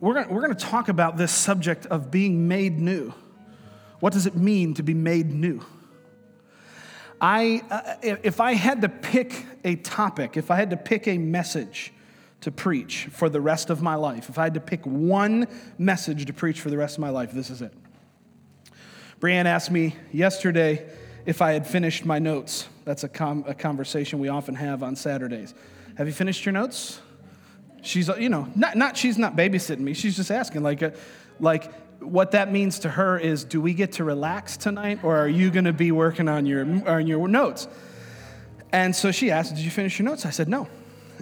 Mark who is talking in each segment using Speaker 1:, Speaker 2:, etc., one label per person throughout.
Speaker 1: we're going we're to talk about this subject of being made new. What does it mean to be made new? I, uh, if I had to pick a topic, if I had to pick a message to preach for the rest of my life, if I had to pick one message to preach for the rest of my life, this is it. Brianne asked me yesterday if I had finished my notes. That's a, com- a conversation we often have on Saturdays. Have you finished your notes? She's, you know, not, not she's not babysitting me. She's just asking, like, uh, like what that means to her is, do we get to relax tonight, or are you going to be working on your on your notes? And so she asked, "Did you finish your notes?" I said, "No."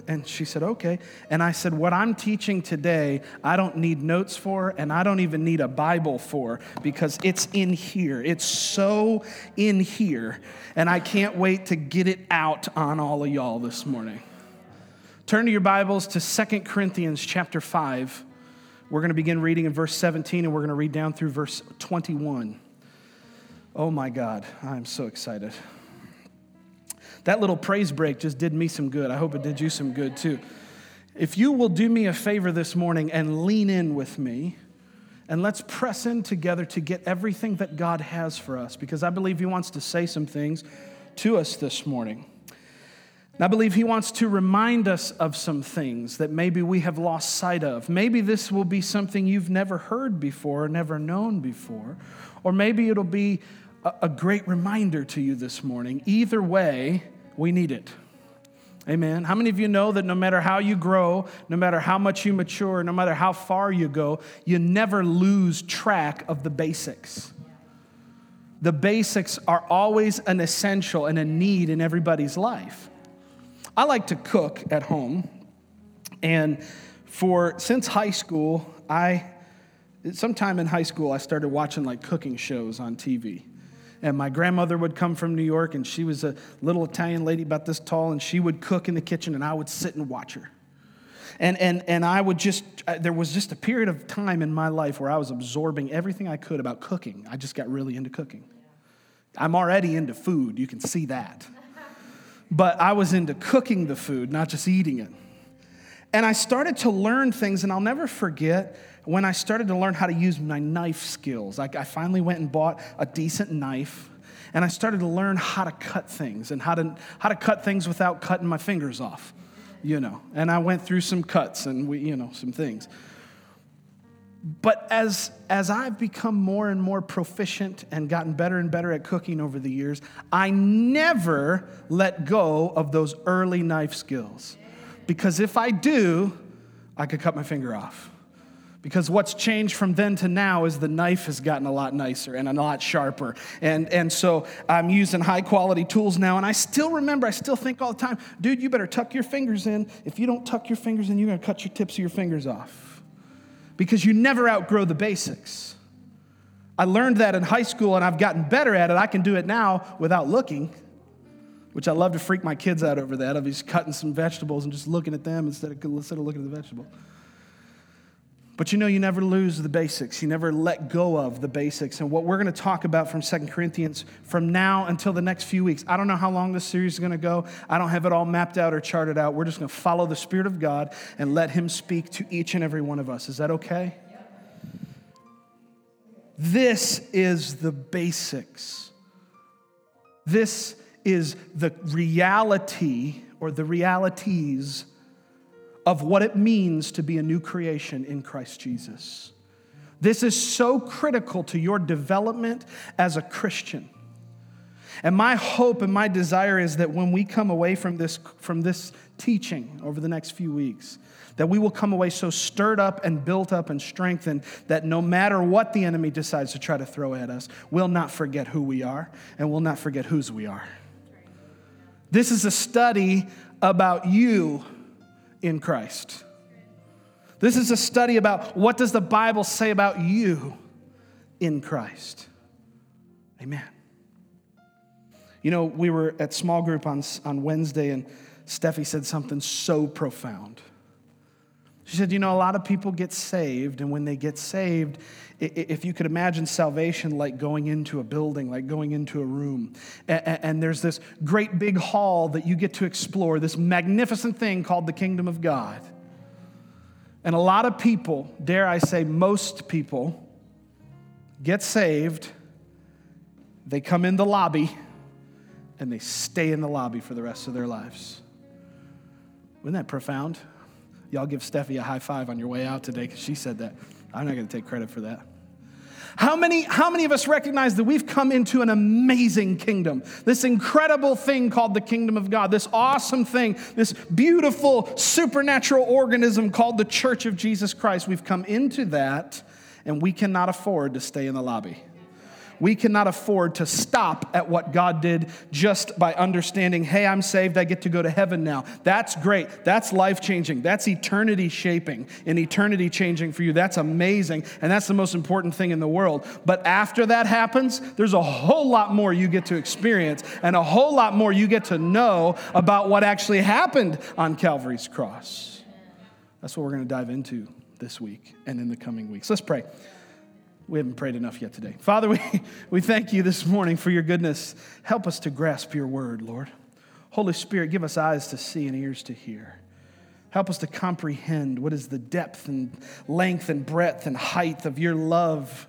Speaker 1: And she said, okay. And I said, what I'm teaching today, I don't need notes for, and I don't even need a Bible for, because it's in here. It's so in here. And I can't wait to get it out on all of y'all this morning. Turn to your Bibles to Second Corinthians chapter 5. We're going to begin reading in verse 17, and we're going to read down through verse 21. Oh my God, I'm so excited. That little praise break just did me some good. I hope it did you some good too. If you will do me a favor this morning and lean in with me, and let's press in together to get everything that God has for us, because I believe He wants to say some things to us this morning. I believe He wants to remind us of some things that maybe we have lost sight of. Maybe this will be something you've never heard before, never known before, or maybe it'll be a great reminder to you this morning. Either way, we need it. Amen. How many of you know that no matter how you grow, no matter how much you mature, no matter how far you go, you never lose track of the basics? The basics are always an essential and a need in everybody's life. I like to cook at home, and for since high school, I sometime in high school I started watching like cooking shows on TV. And my grandmother would come from New York, and she was a little Italian lady about this tall, and she would cook in the kitchen, and I would sit and watch her. And, and, and I would just, there was just a period of time in my life where I was absorbing everything I could about cooking. I just got really into cooking. I'm already into food, you can see that. But I was into cooking the food, not just eating it. And I started to learn things, and I'll never forget when I started to learn how to use my knife skills. I, I finally went and bought a decent knife, and I started to learn how to cut things and how to, how to cut things without cutting my fingers off, you know. And I went through some cuts and, we, you know, some things. But as, as I've become more and more proficient and gotten better and better at cooking over the years, I never let go of those early knife skills. Because if I do, I could cut my finger off. Because what's changed from then to now is the knife has gotten a lot nicer and a lot sharper. And, and so I'm using high quality tools now. And I still remember, I still think all the time, dude, you better tuck your fingers in. If you don't tuck your fingers in, you're going to cut your tips of your fingers off. Because you never outgrow the basics. I learned that in high school and I've gotten better at it. I can do it now without looking which I love to freak my kids out over that, of just cutting some vegetables and just looking at them instead of, instead of looking at the vegetable. But you know, you never lose the basics. You never let go of the basics. And what we're going to talk about from Second Corinthians from now until the next few weeks, I don't know how long this series is going to go. I don't have it all mapped out or charted out. We're just going to follow the Spirit of God and let Him speak to each and every one of us. Is that okay? This is the basics. This is the reality or the realities of what it means to be a new creation in Christ Jesus. This is so critical to your development as a Christian. And my hope and my desire is that when we come away from this, from this teaching over the next few weeks, that we will come away so stirred up and built up and strengthened that no matter what the enemy decides to try to throw at us, we'll not forget who we are and we'll not forget whose we are. This is a study about you in Christ. This is a study about what does the Bible say about you in Christ. Amen. You know, we were at small group on, on Wednesday, and Steffi said something so profound. She said, You know, a lot of people get saved, and when they get saved, if you could imagine salvation like going into a building, like going into a room, and there's this great big hall that you get to explore, this magnificent thing called the kingdom of God. And a lot of people, dare I say, most people, get saved, they come in the lobby, and they stay in the lobby for the rest of their lives. Wasn't that profound? Y'all give Steffi a high five on your way out today because she said that. I'm not going to take credit for that. How many, how many of us recognize that we've come into an amazing kingdom? This incredible thing called the kingdom of God, this awesome thing, this beautiful supernatural organism called the church of Jesus Christ. We've come into that, and we cannot afford to stay in the lobby we cannot afford to stop at what God did just by understanding, hey, I'm saved, I get to go to heaven now. That's great. That's life changing. That's eternity shaping and eternity changing for you. That's amazing. And that's the most important thing in the world. But after that happens, there's a whole lot more you get to experience and a whole lot more you get to know about what actually happened on Calvary's cross. That's what we're going to dive into this week and in the coming weeks. Let's pray. We haven't prayed enough yet today. Father, we, we thank you this morning for your goodness. Help us to grasp your word, Lord. Holy Spirit, give us eyes to see and ears to hear. Help us to comprehend what is the depth and length and breadth and height of your love,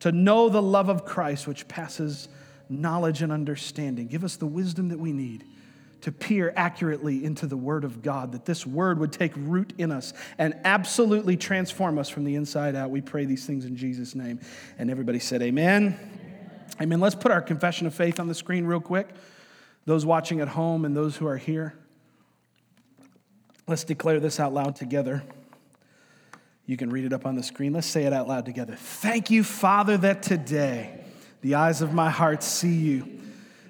Speaker 1: to know the love of Christ which passes knowledge and understanding. Give us the wisdom that we need to peer accurately into the Word of God, that this Word would take root in us and absolutely transform us from the inside out. We pray these things in Jesus' name. And everybody said, Amen. Amen. Amen. Let's put our confession of faith on the screen real quick. Those watching at home and those who are here. Let's declare this out loud together. You can read it up on the screen. Let's say it out loud together. Thank you, Father, that today the eyes of my heart see you,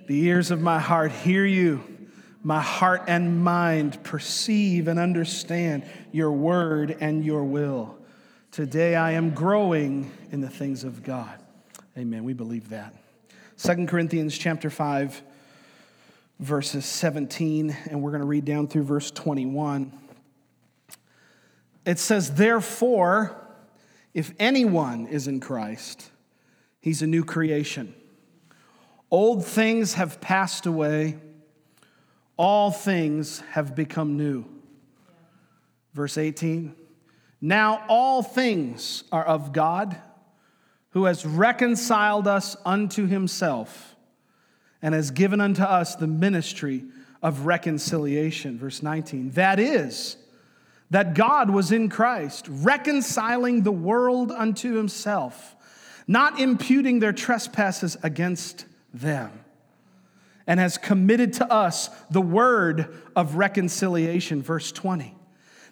Speaker 1: the ears of my heart hear you my heart and mind perceive and understand your word and your will. Today I am growing in the things of God. Amen. We believe that. Second Corinthians chapter 5 verses 17 and we're going to read down through verse 21. It says therefore if anyone is in Christ he's a new creation. Old things have passed away all things have become new. Verse 18 Now all things are of God, who has reconciled us unto himself and has given unto us the ministry of reconciliation. Verse 19 That is, that God was in Christ, reconciling the world unto himself, not imputing their trespasses against them and has committed to us the word of reconciliation. Verse 20.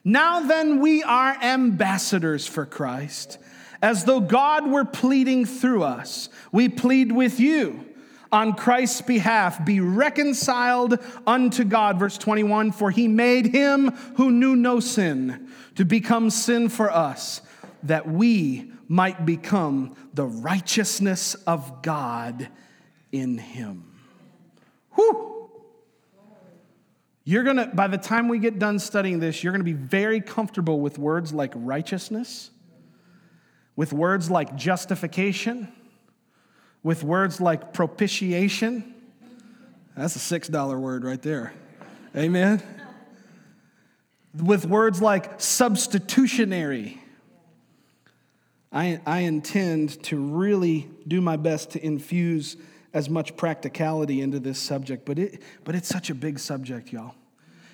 Speaker 1: Now then, we are ambassadors for Christ, as though God were pleading through us. We plead with you on Christ's behalf, be reconciled unto God. Verse 21 For he made him who knew no sin to become sin for us, that we might become the righteousness of God in him. Whew. You're going to, by the time we get done studying this, you're going to be very comfortable with words like righteousness, with words like justification, with words like propitiation. That's a $6 word right there. Amen. With words like substitutionary. I, I intend to really do my best to infuse as much practicality into this subject, but, it, but it's such a big subject, y'all.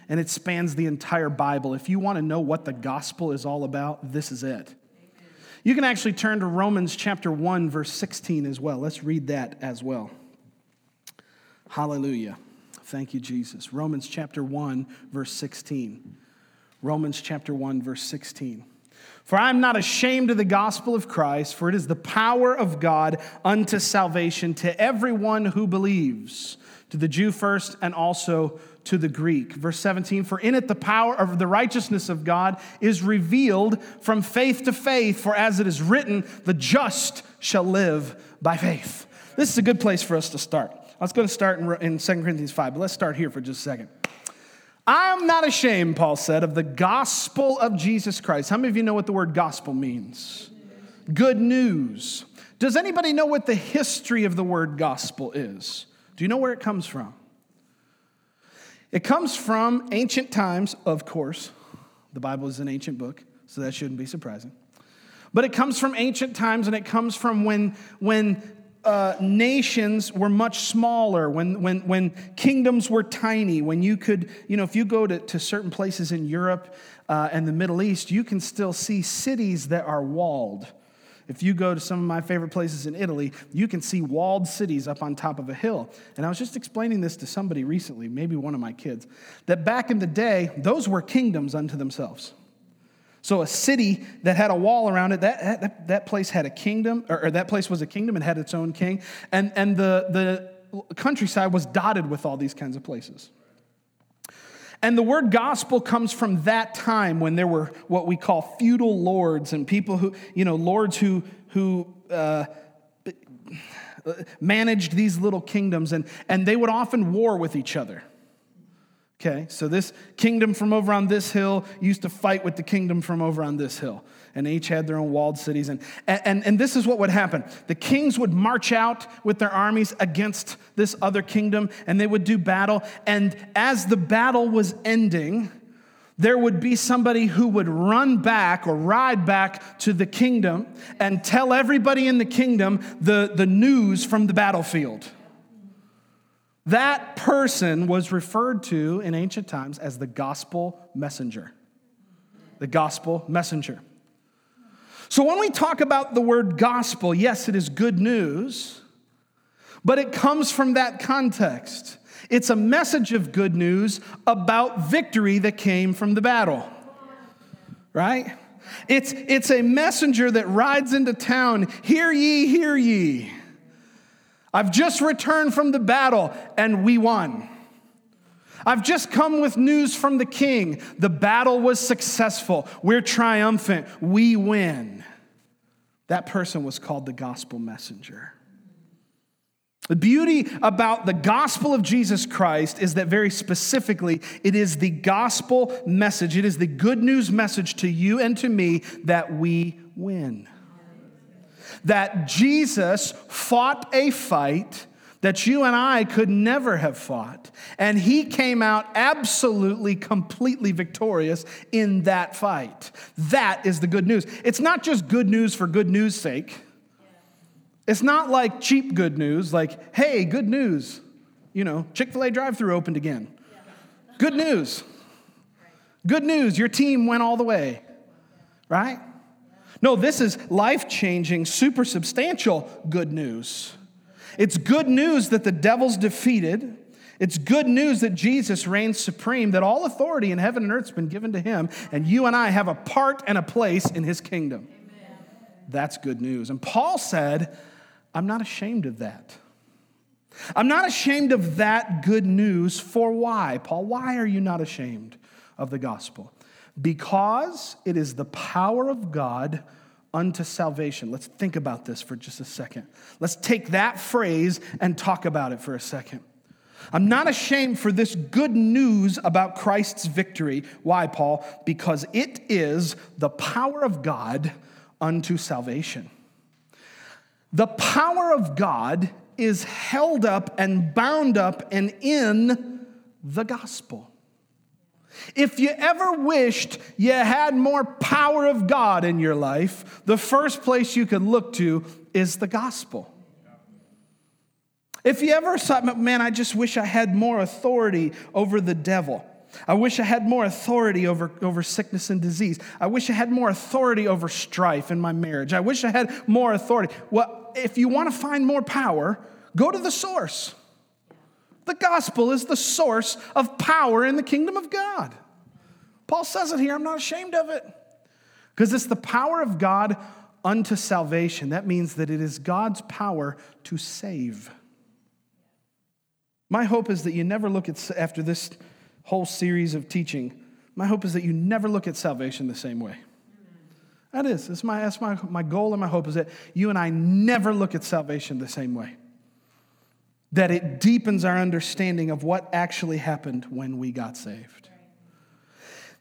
Speaker 1: And it spans the entire Bible. If you want to know what the gospel is all about, this is it. You can actually turn to Romans chapter 1, verse 16 as well. Let's read that as well. Hallelujah. Thank you, Jesus. Romans chapter 1, verse 16. Romans chapter 1, verse 16. For I am not ashamed of the gospel of Christ, for it is the power of God unto salvation to everyone who believes, to the Jew first and also to the Greek. Verse 17, for in it the power of the righteousness of God is revealed from faith to faith, for as it is written, the just shall live by faith. This is a good place for us to start. I was going to start in, in 2 Corinthians 5, but let's start here for just a second. I'm not ashamed, Paul said, of the gospel of Jesus Christ. How many of you know what the word gospel means? Good news. Does anybody know what the history of the word gospel is? Do you know where it comes from? It comes from ancient times, of course. The Bible is an ancient book, so that shouldn't be surprising. But it comes from ancient times and it comes from when, when uh, nations were much smaller, when, when, when kingdoms were tiny, when you could, you know, if you go to, to certain places in Europe uh, and the Middle East, you can still see cities that are walled. If you go to some of my favorite places in Italy, you can see walled cities up on top of a hill. And I was just explaining this to somebody recently, maybe one of my kids, that back in the day, those were kingdoms unto themselves. So a city that had a wall around it, that, that, that place had a kingdom, or, or that place was a kingdom and had its own king. And, and the, the countryside was dotted with all these kinds of places. And the word gospel comes from that time when there were what we call feudal lords and people who, you know, lords who, who uh, managed these little kingdoms, and, and they would often war with each other. Okay, so this kingdom from over on this hill used to fight with the kingdom from over on this hill. And each had their own walled cities. And, and, and this is what would happen the kings would march out with their armies against this other kingdom, and they would do battle. And as the battle was ending, there would be somebody who would run back or ride back to the kingdom and tell everybody in the kingdom the, the news from the battlefield. That person was referred to in ancient times as the gospel messenger. The gospel messenger. So when we talk about the word gospel, yes, it is good news, but it comes from that context. It's a message of good news about victory that came from the battle. Right? It's, it's a messenger that rides into town, hear ye, hear ye. I've just returned from the battle and we won. I've just come with news from the king. The battle was successful. We're triumphant. We win. That person was called the gospel messenger. The beauty about the gospel of Jesus Christ is that very specifically, it is the gospel message, it is the good news message to you and to me that we win that Jesus fought a fight that you and I could never have fought. And he came out absolutely, completely victorious in that fight. That is the good news. It's not just good news for good news' sake. It's not like cheap good news, like, hey, good news. You know, Chick fil A drive through opened again. Good news. Good news, your team went all the way, right? No, this is life changing, super substantial good news. It's good news that the devil's defeated. It's good news that Jesus reigns supreme, that all authority in heaven and earth has been given to him, and you and I have a part and a place in his kingdom. Amen. That's good news. And Paul said, I'm not ashamed of that. I'm not ashamed of that good news. For why? Paul, why are you not ashamed of the gospel? Because it is the power of God unto salvation. Let's think about this for just a second. Let's take that phrase and talk about it for a second. I'm not ashamed for this good news about Christ's victory. Why, Paul? Because it is the power of God unto salvation. The power of God is held up and bound up and in the gospel. If you ever wished you had more power of God in your life, the first place you could look to is the gospel. If you ever thought, man, I just wish I had more authority over the devil. I wish I had more authority over, over sickness and disease. I wish I had more authority over strife in my marriage. I wish I had more authority. Well, if you want to find more power, go to the source. The gospel is the source of power in the kingdom of God. Paul says it here. I'm not ashamed of it. Because it's the power of God unto salvation. That means that it is God's power to save. My hope is that you never look at, after this whole series of teaching, my hope is that you never look at salvation the same way. That is, that's my, that's my, my goal and my hope is that you and I never look at salvation the same way. That it deepens our understanding of what actually happened when we got saved.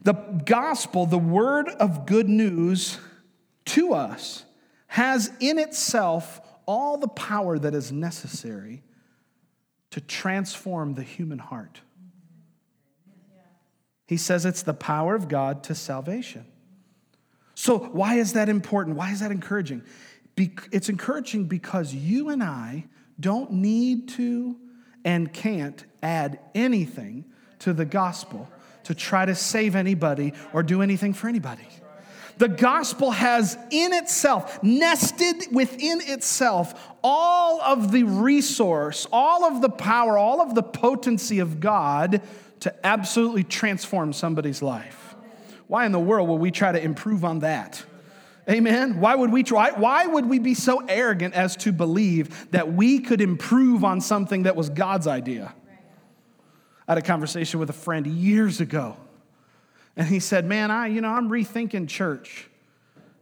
Speaker 1: The gospel, the word of good news to us, has in itself all the power that is necessary to transform the human heart. He says it's the power of God to salvation. So, why is that important? Why is that encouraging? it's encouraging because you and I don't need to and can't add anything to the gospel to try to save anybody or do anything for anybody. The gospel has in itself, nested within itself, all of the resource, all of the power, all of the potency of God to absolutely transform somebody's life. Why in the world will we try to improve on that? Amen. Why would we try? Why would we be so arrogant as to believe that we could improve on something that was God's idea? I had a conversation with a friend years ago and he said, Man, I, you know, I'm rethinking church.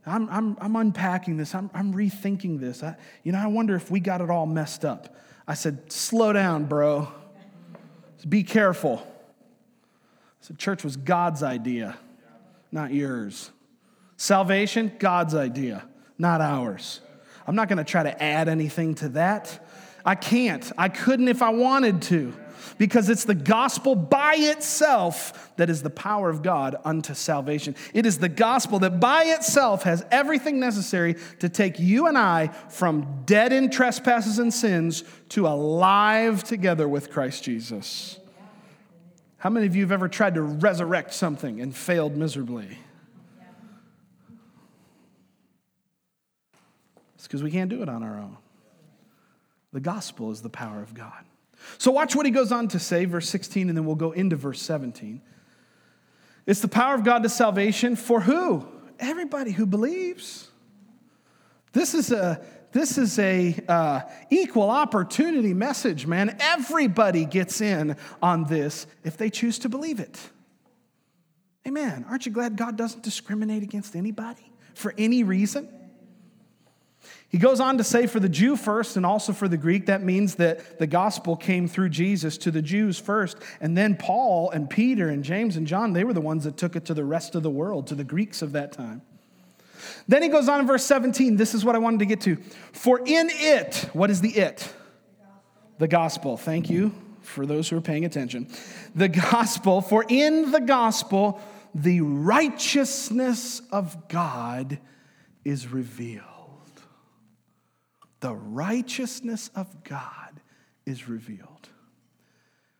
Speaker 1: I'm, I'm, I'm unpacking this. I'm, I'm rethinking this. I, you know, I wonder if we got it all messed up. I said, Slow down, bro. Be careful. I said, Church was God's idea, not yours. Salvation, God's idea, not ours. I'm not going to try to add anything to that. I can't. I couldn't if I wanted to because it's the gospel by itself that is the power of God unto salvation. It is the gospel that by itself has everything necessary to take you and I from dead in trespasses and sins to alive together with Christ Jesus. How many of you have ever tried to resurrect something and failed miserably? It's because we can't do it on our own. The gospel is the power of God. So, watch what he goes on to say, verse 16, and then we'll go into verse 17. It's the power of God to salvation for who? Everybody who believes. This is a this is a uh, equal opportunity message, man. Everybody gets in on this if they choose to believe it. Amen. Aren't you glad God doesn't discriminate against anybody for any reason? He goes on to say for the Jew first and also for the Greek, that means that the gospel came through Jesus to the Jews first. And then Paul and Peter and James and John, they were the ones that took it to the rest of the world, to the Greeks of that time. Then he goes on in verse 17. This is what I wanted to get to. For in it, what is the it? The gospel. Thank you for those who are paying attention. The gospel, for in the gospel, the righteousness of God is revealed the righteousness of God is revealed.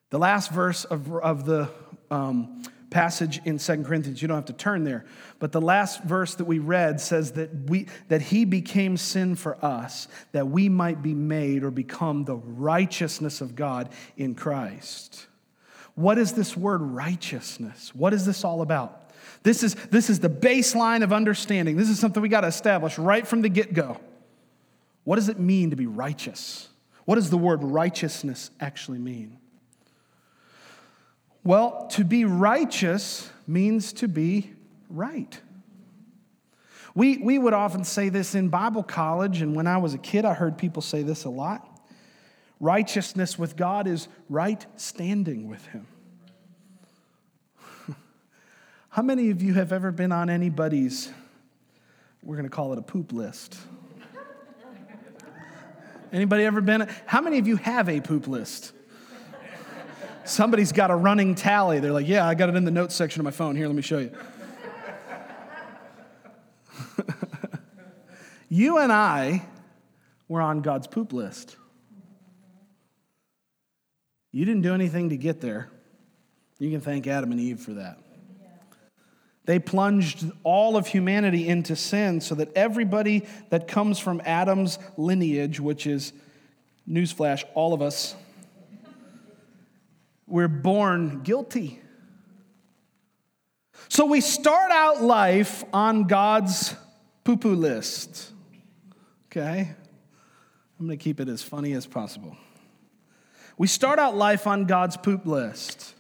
Speaker 1: The last verse of, of the um, passage in Second Corinthians, you don't have to turn there, but the last verse that we read says that, we, that he became sin for us, that we might be made or become the righteousness of God in Christ. What is this word righteousness? What is this all about? This is, this is the baseline of understanding. This is something we got to establish right from the get go. What does it mean to be righteous? What does the word righteousness actually mean? Well, to be righteous means to be right. We, we would often say this in Bible college, and when I was a kid, I heard people say this a lot. Righteousness with God is right standing with Him. How many of you have ever been on anybody's, we're going to call it a poop list? Anybody ever been? How many of you have a poop list? Somebody's got a running tally. They're like, yeah, I got it in the notes section of my phone. Here, let me show you. you and I were on God's poop list. You didn't do anything to get there. You can thank Adam and Eve for that. They plunged all of humanity into sin so that everybody that comes from Adam's lineage, which is, newsflash, all of us, we're born guilty. So we start out life on God's poo poo list. Okay? I'm going to keep it as funny as possible. We start out life on God's poop list.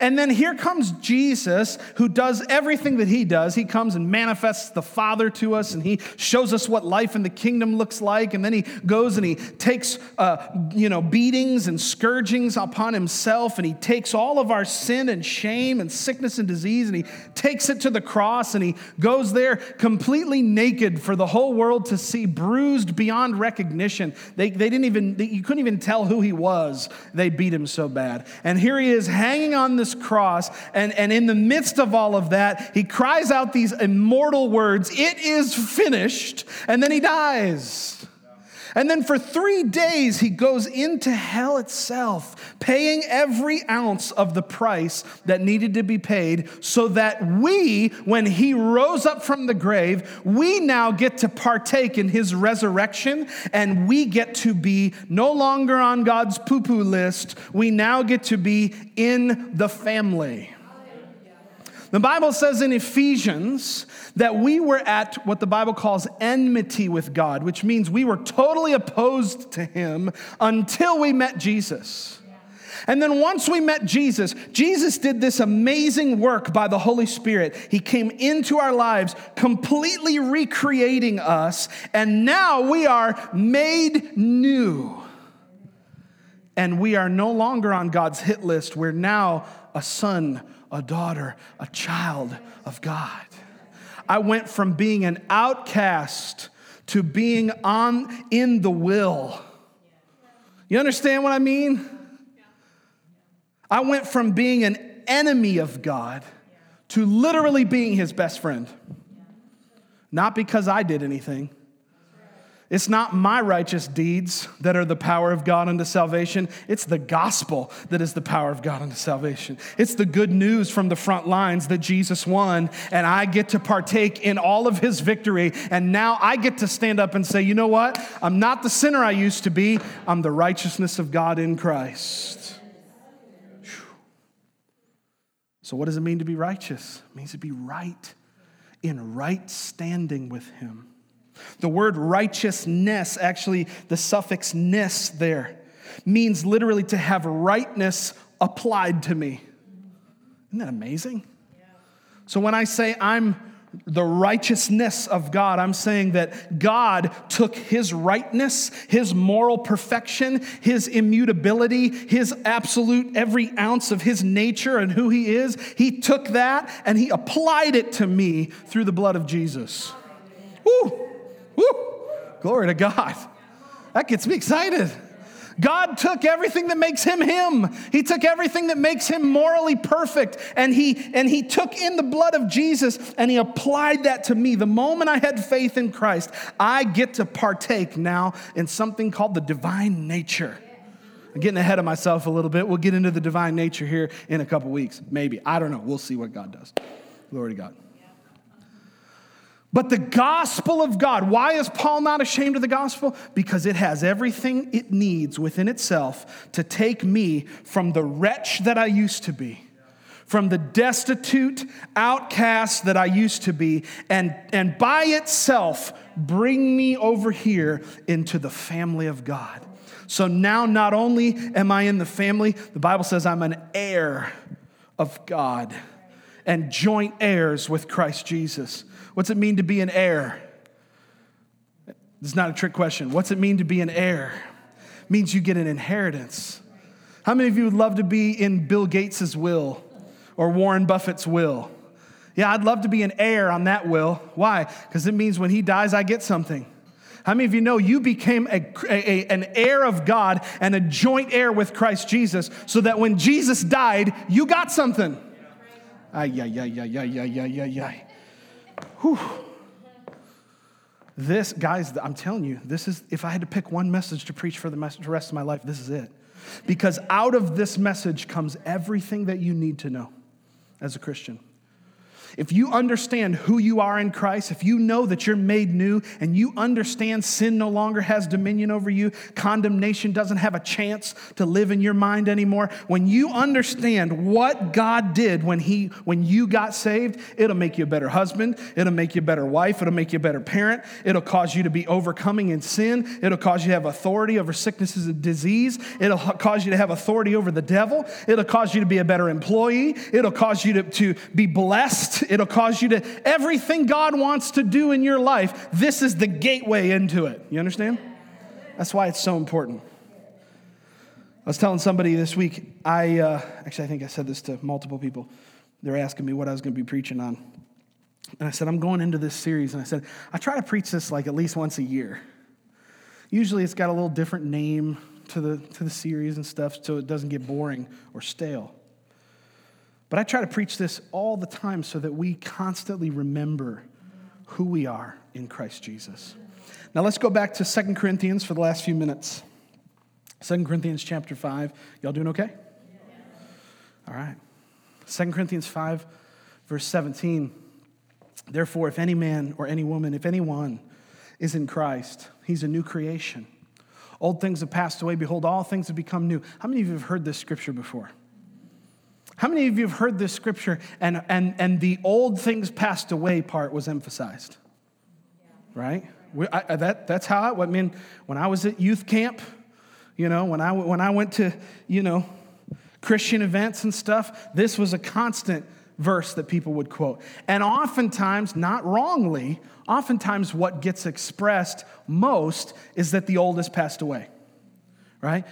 Speaker 1: And then here comes Jesus, who does everything that he does. He comes and manifests the Father to us, and he shows us what life in the kingdom looks like. And then he goes and he takes, uh, you know, beatings and scourgings upon himself, and he takes all of our sin and shame and sickness and disease, and he takes it to the cross, and he goes there completely naked for the whole world to see, bruised beyond recognition. They, they didn't even, you couldn't even tell who he was. They beat him so bad. And here he is hanging this cross, and, and in the midst of all of that, he cries out these immortal words, It is finished, and then he dies. And then for three days, he goes into hell itself, paying every ounce of the price that needed to be paid, so that we, when he rose up from the grave, we now get to partake in his resurrection and we get to be no longer on God's poo poo list. We now get to be in the family. The Bible says in Ephesians that we were at what the Bible calls enmity with God, which means we were totally opposed to Him until we met Jesus. And then once we met Jesus, Jesus did this amazing work by the Holy Spirit. He came into our lives, completely recreating us, and now we are made new. And we are no longer on God's hit list. We're now a son a daughter, a child of God. I went from being an outcast to being on in the will. You understand what I mean? I went from being an enemy of God to literally being his best friend. Not because I did anything, it's not my righteous deeds that are the power of God unto salvation. It's the gospel that is the power of God unto salvation. It's the good news from the front lines that Jesus won, and I get to partake in all of his victory. And now I get to stand up and say, you know what? I'm not the sinner I used to be, I'm the righteousness of God in Christ. So, what does it mean to be righteous? It means to be right, in right standing with him. The word righteousness, actually, the suffix ness there, means literally to have rightness applied to me. Isn't that amazing? So when I say I'm the righteousness of God, I'm saying that God took his rightness, his moral perfection, his immutability, his absolute every ounce of his nature and who he is. He took that and he applied it to me through the blood of Jesus. Woo! Woo! Glory to God. That gets me excited. God took everything that makes him him. He took everything that makes him morally perfect and he and he took in the blood of Jesus and he applied that to me. The moment I had faith in Christ, I get to partake now in something called the divine nature. I'm getting ahead of myself a little bit. We'll get into the divine nature here in a couple weeks. Maybe. I don't know. We'll see what God does. Glory to God. But the gospel of God, why is Paul not ashamed of the gospel? Because it has everything it needs within itself to take me from the wretch that I used to be, from the destitute outcast that I used to be, and, and by itself bring me over here into the family of God. So now, not only am I in the family, the Bible says I'm an heir of God and joint heirs with Christ Jesus. What's it mean to be an heir? This is not a trick question. What's it mean to be an heir? It means you get an inheritance. How many of you would love to be in Bill Gates' will or Warren Buffett's will? Yeah, I'd love to be an heir on that will. Why? Because it means when he dies, I get something. How many of you know you became a, a, an heir of God and a joint heir with Christ Jesus so that when Jesus died, you got something? Ay, ay, ay, ay, ay, ay, ay, ay, ay. Whew. This, guys, I'm telling you, this is, if I had to pick one message to preach for the rest of my life, this is it. Because out of this message comes everything that you need to know as a Christian. If you understand who you are in Christ, if you know that you're made new and you understand sin no longer has dominion over you, condemnation doesn't have a chance to live in your mind anymore, when you understand what God did when he when you got saved, it'll make you a better husband, it'll make you a better wife, it'll make you a better parent, it'll cause you to be overcoming in sin, it'll cause you to have authority over sicknesses and disease, it'll cause you to have authority over the devil, it'll cause you to be a better employee, it'll cause you to, to be blessed It'll cause you to, everything God wants to do in your life, this is the gateway into it. You understand? That's why it's so important. I was telling somebody this week, I uh, actually, I think I said this to multiple people. They're asking me what I was going to be preaching on. And I said, I'm going into this series. And I said, I try to preach this like at least once a year. Usually it's got a little different name to the, to the series and stuff so it doesn't get boring or stale. But I try to preach this all the time so that we constantly remember who we are in Christ Jesus. Now let's go back to Second Corinthians for the last few minutes. Second Corinthians chapter 5. Y'all doing okay? All right. Second Corinthians 5, verse 17. Therefore, if any man or any woman, if anyone is in Christ, he's a new creation. Old things have passed away. Behold, all things have become new. How many of you have heard this scripture before? How many of you have heard this scripture and, and, and the old things passed away part was emphasized? Right? We, I, that, that's how I, I mean, when I was at youth camp, you know, when I, when I went to, you know, Christian events and stuff, this was a constant verse that people would quote. And oftentimes, not wrongly, oftentimes what gets expressed most is that the old has passed away, right?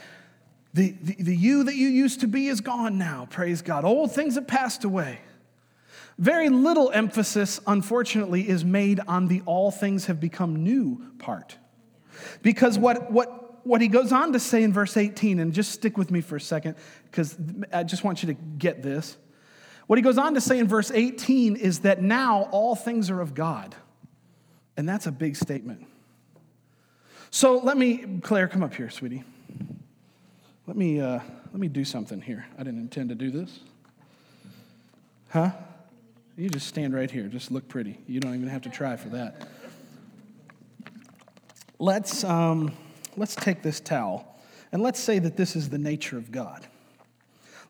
Speaker 1: The, the, the you that you used to be is gone now, praise God. Old things have passed away. Very little emphasis, unfortunately, is made on the all things have become new part. Because what, what, what he goes on to say in verse 18, and just stick with me for a second, because I just want you to get this. What he goes on to say in verse 18 is that now all things are of God. And that's a big statement. So let me, Claire, come up here, sweetie. Let me, uh, let me do something here. I didn't intend to do this. Huh? You just stand right here. Just look pretty. You don't even have to try for that. Let's, um, let's take this towel and let's say that this is the nature of God.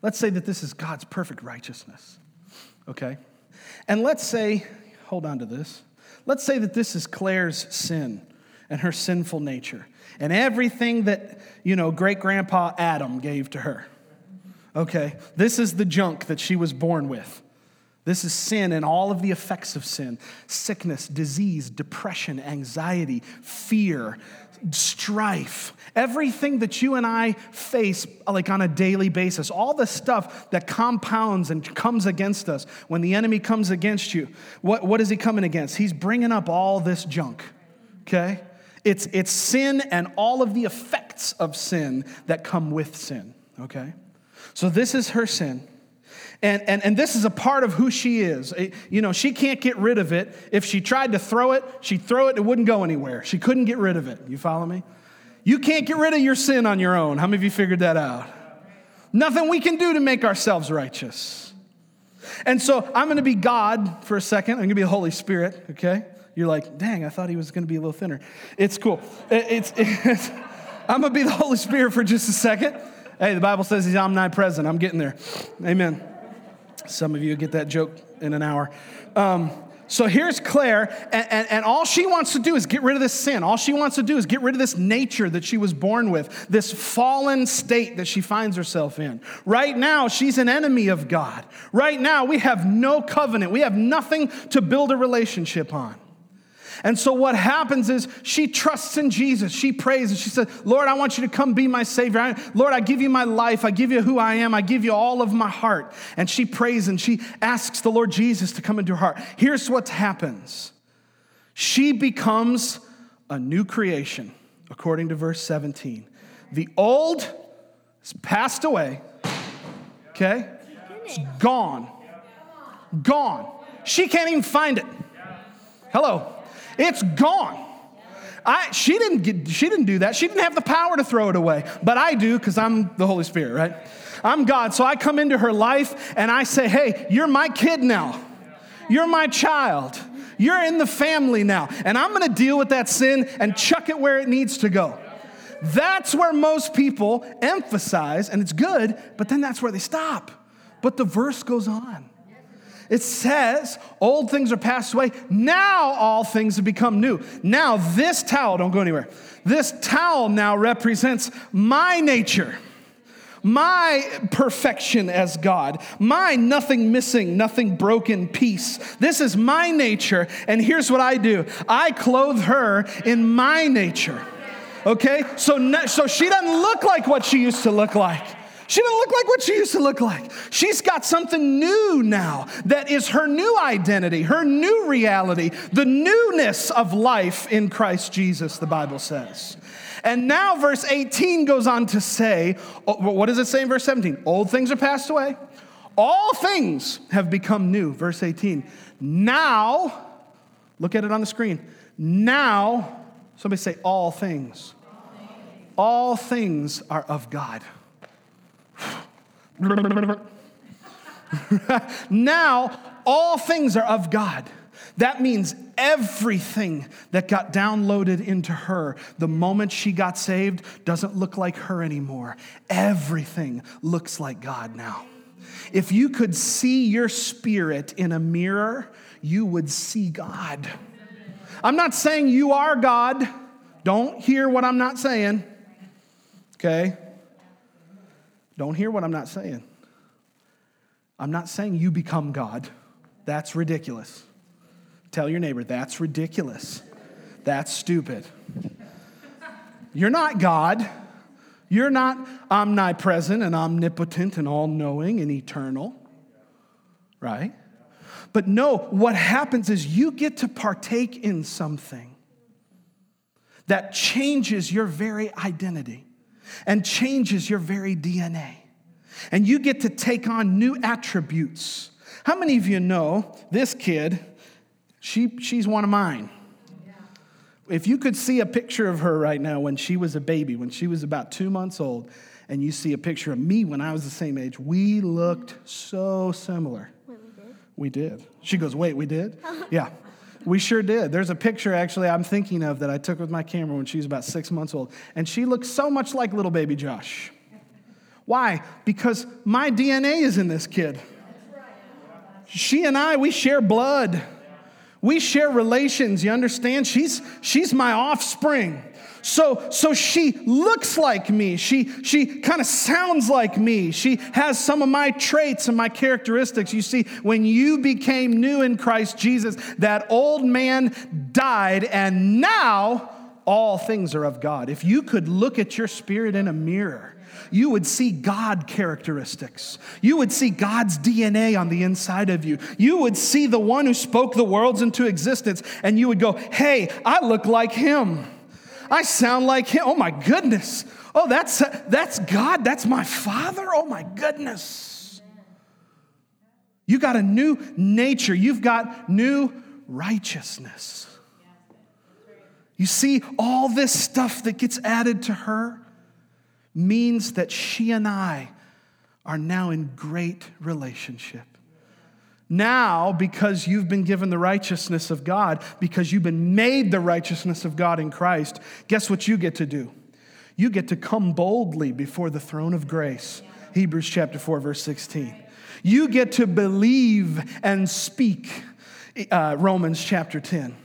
Speaker 1: Let's say that this is God's perfect righteousness. Okay? And let's say, hold on to this. Let's say that this is Claire's sin and her sinful nature and everything that, you know, great grandpa Adam gave to her. Okay, this is the junk that she was born with. This is sin and all of the effects of sin sickness, disease, depression, anxiety, fear, strife, everything that you and I face like on a daily basis, all the stuff that compounds and comes against us. When the enemy comes against you, what, what is he coming against? He's bringing up all this junk, okay? It's, it's sin and all of the effects of sin that come with sin, okay? So this is her sin. And, and, and this is a part of who she is. Eh, you know, she can't get rid of it. If she tried to throw it, she'd throw it, it wouldn't go anywhere. She couldn't get rid of it. You follow me? You can't get rid of your sin on your own. How many of you figured that out? Nothing we can do to make ourselves righteous. And so I'm going to be God for a second. I'm going to be the Holy Spirit, okay? You're like, dang, I thought he was going to be a little thinner. It's cool. It's, it's I'm going to be the Holy Spirit for just a second. Hey, the Bible says he's omnipresent. I'm getting there. Amen. Some of you get that joke in an hour. Um, so here's Claire, and, and, and, all she wants to do is get rid of this sin. All she wants to do is get rid of this nature that she was born with, this fallen state that she finds herself in. Right now, she's an enemy of God. Right now, we have no covenant, we have nothing to build a relationship on. And so what happens is she trusts in Jesus. She prays and she says, Lord, I want you to come be my Savior. Lord, I give you my life. I give you who I am. I give you all of my heart. And she prays and she asks the Lord Jesus to come into her heart. Here's what happens she becomes a new creation, according to verse 17. The old has passed away, okay? It's gone. Gone. She can't even find it. Hello. It's gone. I, she, didn't get, she didn't do that. She didn't have the power to throw it away. But I do because I'm the Holy Spirit, right? I'm God. So I come into her life and I say, hey, you're my kid now. You're my child. You're in the family now. And I'm going to deal with that sin and chuck it where it needs to go. That's where most people emphasize, and it's good, but then that's where they stop. But the verse goes on. It says, Old things are passed away. Now all things have become new. Now, this towel, don't go anywhere. This towel now represents my nature my perfection as God, my nothing missing, nothing broken peace. This is my nature, and here's what I do I clothe her in my nature. Okay? So, so she doesn't look like what she used to look like. She doesn't look like what she used to look like. She's got something new now that is her new identity, her new reality, the newness of life in Christ Jesus, the Bible says. And now, verse 18 goes on to say, oh, what does it say in verse 17? Old things are passed away, all things have become new. Verse 18. Now, look at it on the screen. Now, somebody say, all things. All things are of God. now, all things are of God. That means everything that got downloaded into her the moment she got saved doesn't look like her anymore. Everything looks like God now. If you could see your spirit in a mirror, you would see God. I'm not saying you are God. Don't hear what I'm not saying. Okay? Don't hear what I'm not saying. I'm not saying you become God. That's ridiculous. Tell your neighbor, that's ridiculous. That's stupid. You're not God. You're not omnipresent and omnipotent and all knowing and eternal, right? But no, what happens is you get to partake in something that changes your very identity and changes your very DNA. And you get to take on new attributes. How many of you know this kid she, she's one of mine. If you could see a picture of her right now when she was a baby, when she was about two months old, and you see a picture of me when I was the same age, we looked so similar. Wait, we did? We did. She goes, Wait, we did? yeah, we sure did. There's a picture actually I'm thinking of that I took with my camera when she was about six months old, and she looks so much like little baby Josh. Why? Because my DNA is in this kid. She and I, we share blood. We share relations, you understand? She's, she's my offspring. So, so she looks like me. She, she kind of sounds like me. She has some of my traits and my characteristics. You see, when you became new in Christ Jesus, that old man died, and now all things are of God. If you could look at your spirit in a mirror, you would see God characteristics. You would see God's DNA on the inside of you. You would see the one who spoke the worlds into existence, and you would go, Hey, I look like him. I sound like him. Oh my goodness. Oh, that's, that's God. That's my Father. Oh my goodness. You got a new nature. You've got new righteousness. You see all this stuff that gets added to her means that she and I are now in great relationship. Now, because you've been given the righteousness of God, because you've been made the righteousness of God in Christ, guess what you get to do? You get to come boldly before the throne of grace. Hebrews chapter 4, verse 16. You get to believe and speak. Uh, Romans chapter 10.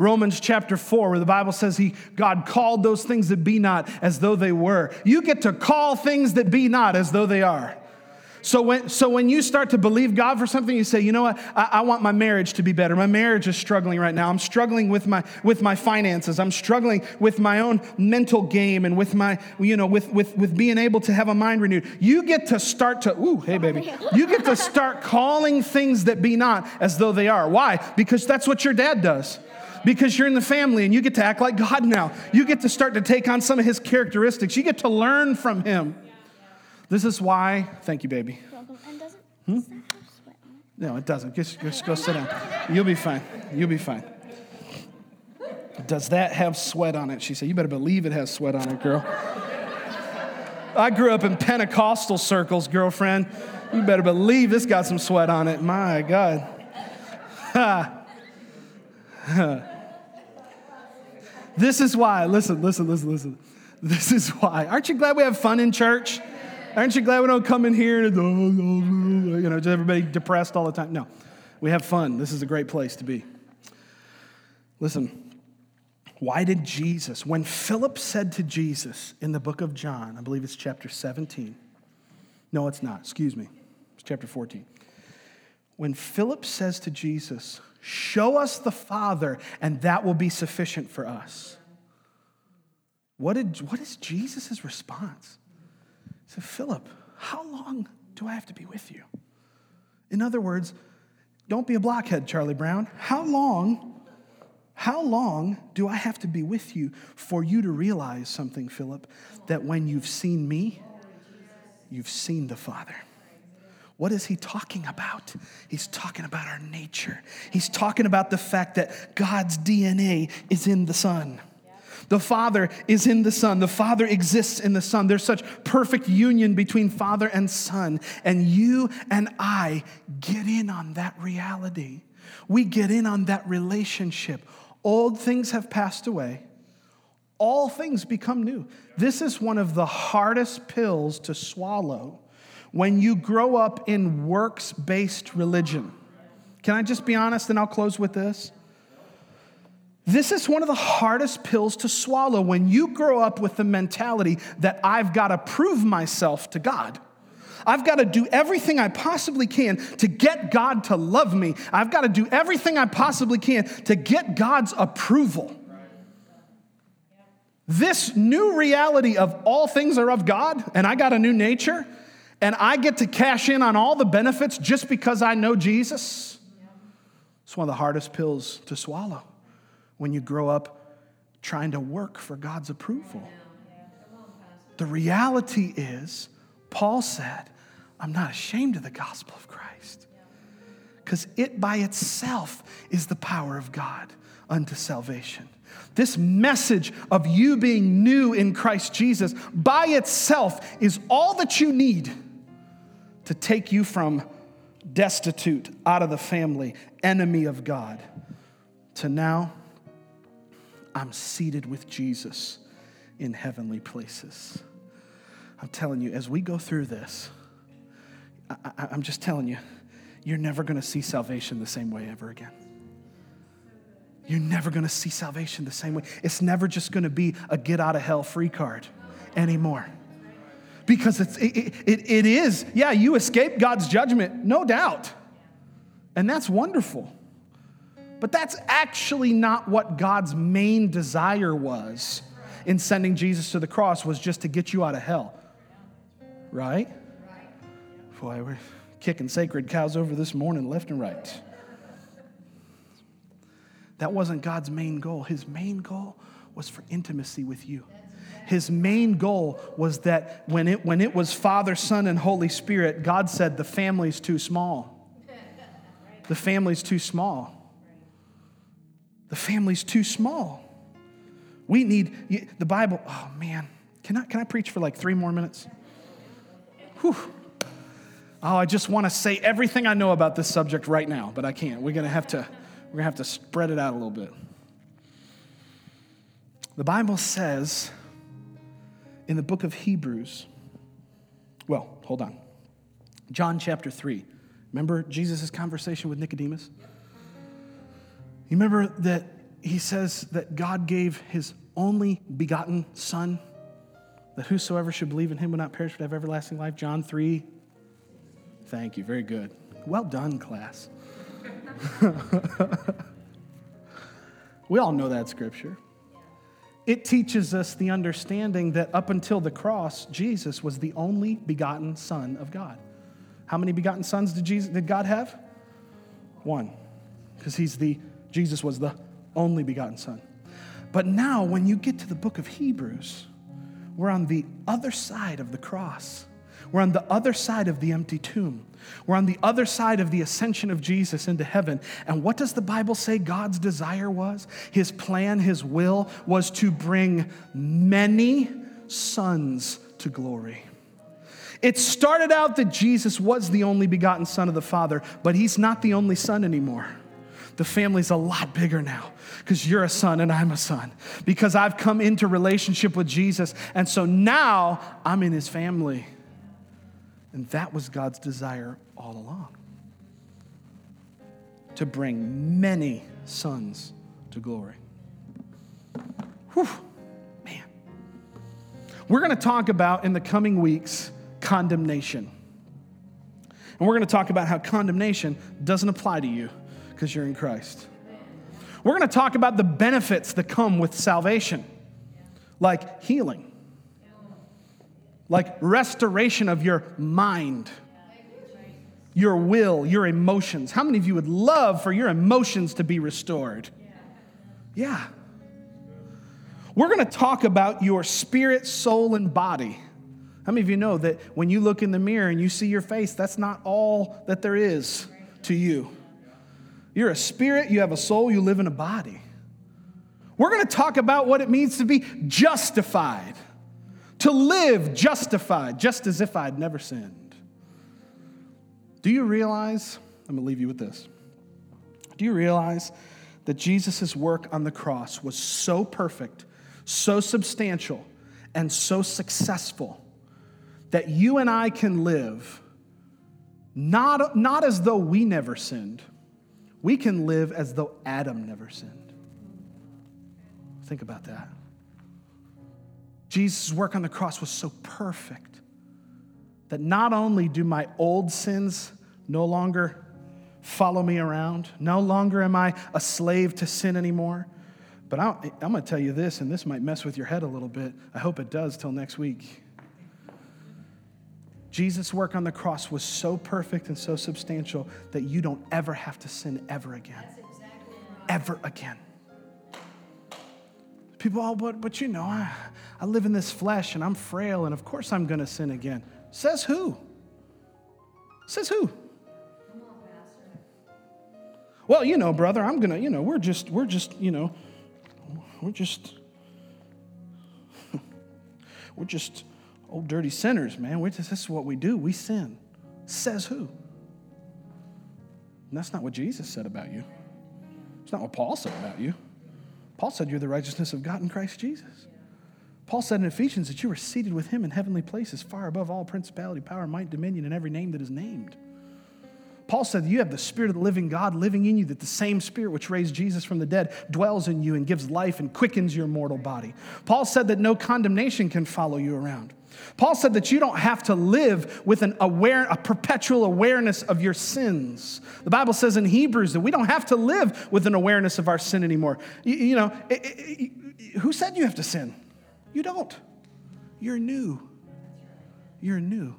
Speaker 1: Romans chapter 4, where the Bible says he, God called those things that be not as though they were. You get to call things that be not as though they are. So when, so when you start to believe God for something, you say, you know what, I, I, want my marriage to be better. My marriage is struggling right now. I'm struggling with my, with my finances. I'm struggling with my own mental game and with my, you know, with, with, with being able to have a mind renewed. You get to start to, ooh, hey baby. You get to start calling things that be not as though they are. Why? Because that's what your dad does because you're in the family and you get to act like God now. You get to start to take on some of his characteristics. You get to learn from him. This is why, thank you, baby. Hmm? No, it doesn't. Just, just go sit down. You'll be fine. You'll be fine. Does that have sweat on it? She said, You better believe it has sweat on it, girl. I grew up in Pentecostal circles, girlfriend. You better believe this got some sweat on it. My God. this is why, listen, listen, listen, listen. This is why. Aren't you glad we have fun in church? Aren't you glad we don't come in here and, you know, just everybody depressed all the time? No, we have fun. This is a great place to be. Listen, why did Jesus, when Philip said to Jesus in the book of John, I believe it's chapter 17, no, it's not, excuse me, it's chapter 14. When Philip says to Jesus, Show us the Father, and that will be sufficient for us. What, did, what is Jesus' response? He said, Philip, how long do I have to be with you? In other words, don't be a blockhead, Charlie Brown. How long, how long do I have to be with you for you to realize something, Philip, that when you've seen me, you've seen the Father? What is he talking about? He's talking about our nature. He's talking about the fact that God's DNA is in the Son. The Father is in the Son. The Father exists in the Son. There's such perfect union between Father and Son. And you and I get in on that reality. We get in on that relationship. Old things have passed away, all things become new. This is one of the hardest pills to swallow when you grow up in works based religion. Can I just be honest and I'll close with this? This is one of the hardest pills to swallow when you grow up with the mentality that I've got to prove myself to God. I've got to do everything I possibly can to get God to love me. I've got to do everything I possibly can to get God's approval. This new reality of all things are of God and I got a new nature and I get to cash in on all the benefits just because I know Jesus. It's one of the hardest pills to swallow when you grow up trying to work for God's approval. The reality is, Paul said, I'm not ashamed of the gospel of Christ because it by itself is the power of God unto salvation. This message of you being new in Christ Jesus by itself is all that you need to take you from destitute, out of the family, enemy of God, to now I'm seated with Jesus in heavenly places. I'm telling you, as we go through this, I, am just telling you, you're never going to see salvation the same way ever again. You're never going to see salvation the same way. It's never just going to be a get out of hell free card anymore because it's, it, it, it is, yeah, you escape God's judgment, no doubt. And that's wonderful. But that's actually not what God's main desire was in sending Jesus to the cross was just to get you out of hell. Right? Boy, we're kicking sacred cows over this morning left and right. That wasn't God's main goal. His main goal was for intimacy with you his main goal was that when it, when it was Father, Son, and Holy Spirit, God said the family's too small. The family's too small. The family's too small. We need the Bible. Oh man, can I, can I preach for like three more minutes? Whew. Oh, I just want to say everything I know about this subject right now, but I can't. We're gonna have to, we're gonna have to spread it out a little bit. The Bible says in the book of Hebrews. Well, hold on. John chapter 3. Remember Jesus' conversation with Nicodemus? You remember that he says that God gave his only begotten Son, that whosoever should believe in him would not perish but have everlasting life? John 3. Thank you. Very good. Well done, class. we all know that scripture it teaches us the understanding that up until the cross, Jesus was the only begotten Son of God. How many begotten sons did, Jesus, did God have? One, because he's the Jesus was the only begotten Son. But now, when you get to the book of Hebrews, we're on the other side of the cross. We're on the other side of the empty tomb. We're on the other side of the ascension of Jesus into heaven. And what does the Bible say God's desire was? His plan, his will was to bring many sons to glory. It started out that Jesus was the only begotten Son of the Father, but he's not the only Son anymore. The family's a lot bigger now because you're a son and I'm a son. Because I've come into relationship with Jesus. And so now I'm in his family. And that was God's desire all along to bring many sons to glory. Whew, man. We're going to talk about in the coming weeks condemnation. And we're going to talk about how condemnation doesn't apply to you because you're in Christ. We're going to talk about the benefits that come with salvation, like healing, like restoration of your mind, your will, your emotions. How many of you would love for your emotions to be restored? Yeah. We're going to talk about your spirit, soul, and body. How many of you know that when you look in the mirror and you see your face, that's not all that there is to you? You're a spirit, you have a soul, you live in a body. We're going to talk about what it means to be justified, to live justified, just as if I'd never sinned. Do you realize? I'm going to leave you with this. Do you realize that Jesus' work on the cross was so perfect, so substantial, and so successful that you and I can live not, not as though we never sinned, we can live as though Adam never sinned. Think about that. Jesus' work on the cross was so perfect that not only do my old sins no longer follow me around, no longer am I a slave to sin anymore, but I'm, I'm going to tell you this, and this might mess with your head a little bit. I hope it does till next week. Jesus' work on the cross was so perfect and so substantial that you don't ever have to sin ever again. Exactly right. Ever again. People, oh, but, but you know, I, I live in this flesh and I'm frail, and of course I'm going to sin again. Says who? Says who? Well, you know, brother, I'm going to, you know, we're just, we're just, you know, we're just, we're just old dirty sinners, man. Just, this is what we do. We sin. Says who? And that's not what Jesus said about you. It's not what Paul said about you. Paul said you're the righteousness of God in Christ Jesus. Paul said in Ephesians that you were seated with him in heavenly places, far above all principality, power, might, dominion, and every name that is named. Paul said you have the Spirit of the living God living in you, that the same Spirit which raised Jesus from the dead dwells in you and gives life and quickens your mortal body. Paul said that no condemnation can follow you around. Paul said that you don't have to live with an aware, a perpetual awareness of your sins. The Bible says in Hebrews that we don't have to live with an awareness of our sin anymore. You, you know, it, it, it, who said you have to sin? You don't. You're new. You're new.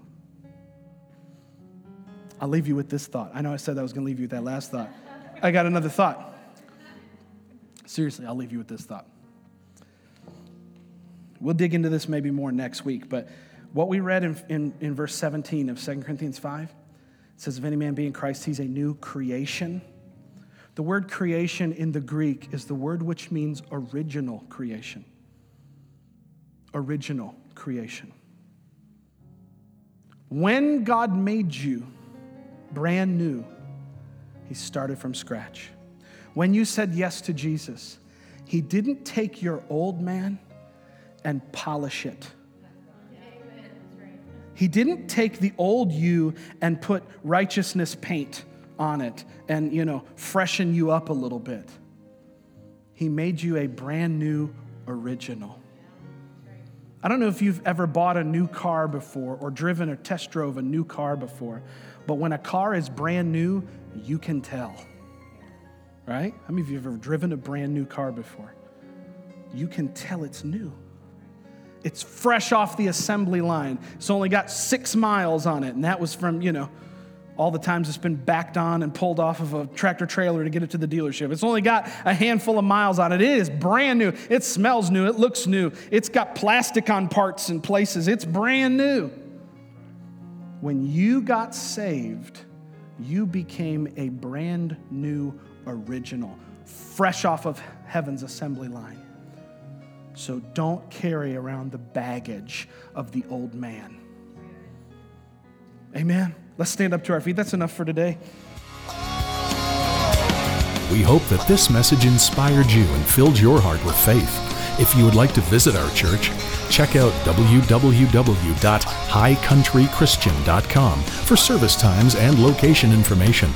Speaker 1: I'll leave you with this thought. I know I said I was going to leave you with that last thought. I got another thought. Seriously, I'll leave you with this thought. We'll dig into this maybe more next week, but what we read in, in, in verse 17 of 2 Corinthians 5 says, If any man be in Christ, he's a new creation. The word creation in the Greek is the word which means original creation. Original creation. When God made you brand new, He started from scratch. When you said yes to Jesus, He didn't take your old man and polish it. He didn't take the old you and put righteousness paint on it and, you know, freshen you up a little bit. He made you a brand new original. I don't know if you've ever bought a new car before or driven or test drove a new car before, but when a car is brand new, you can tell. Right? How many of you have ever driven a brand new car before? You can tell it's new. It's fresh off the assembly line. It's only got six miles on it, and that was from, you know, all the times it's been backed on and pulled off of a tractor trailer to get it to the dealership. It's only got a handful of miles on it. It is brand new. It smells new. It looks new. It's got plastic on parts and places. It's brand new. When you got saved, you became a brand new original, fresh off of heaven's assembly line. So don't carry around the baggage of the old man. Amen. Let's stand up to our feet. That's enough for today.
Speaker 2: We hope that this message inspired you and filled your heart with faith. If you would like to visit our church, check out www.highcountrychristian.com for service times and location information.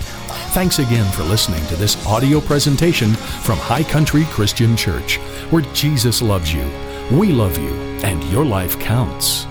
Speaker 2: Thanks again for listening to this audio presentation from High Country Christian Church, where Jesus loves you, we love you, and your life counts.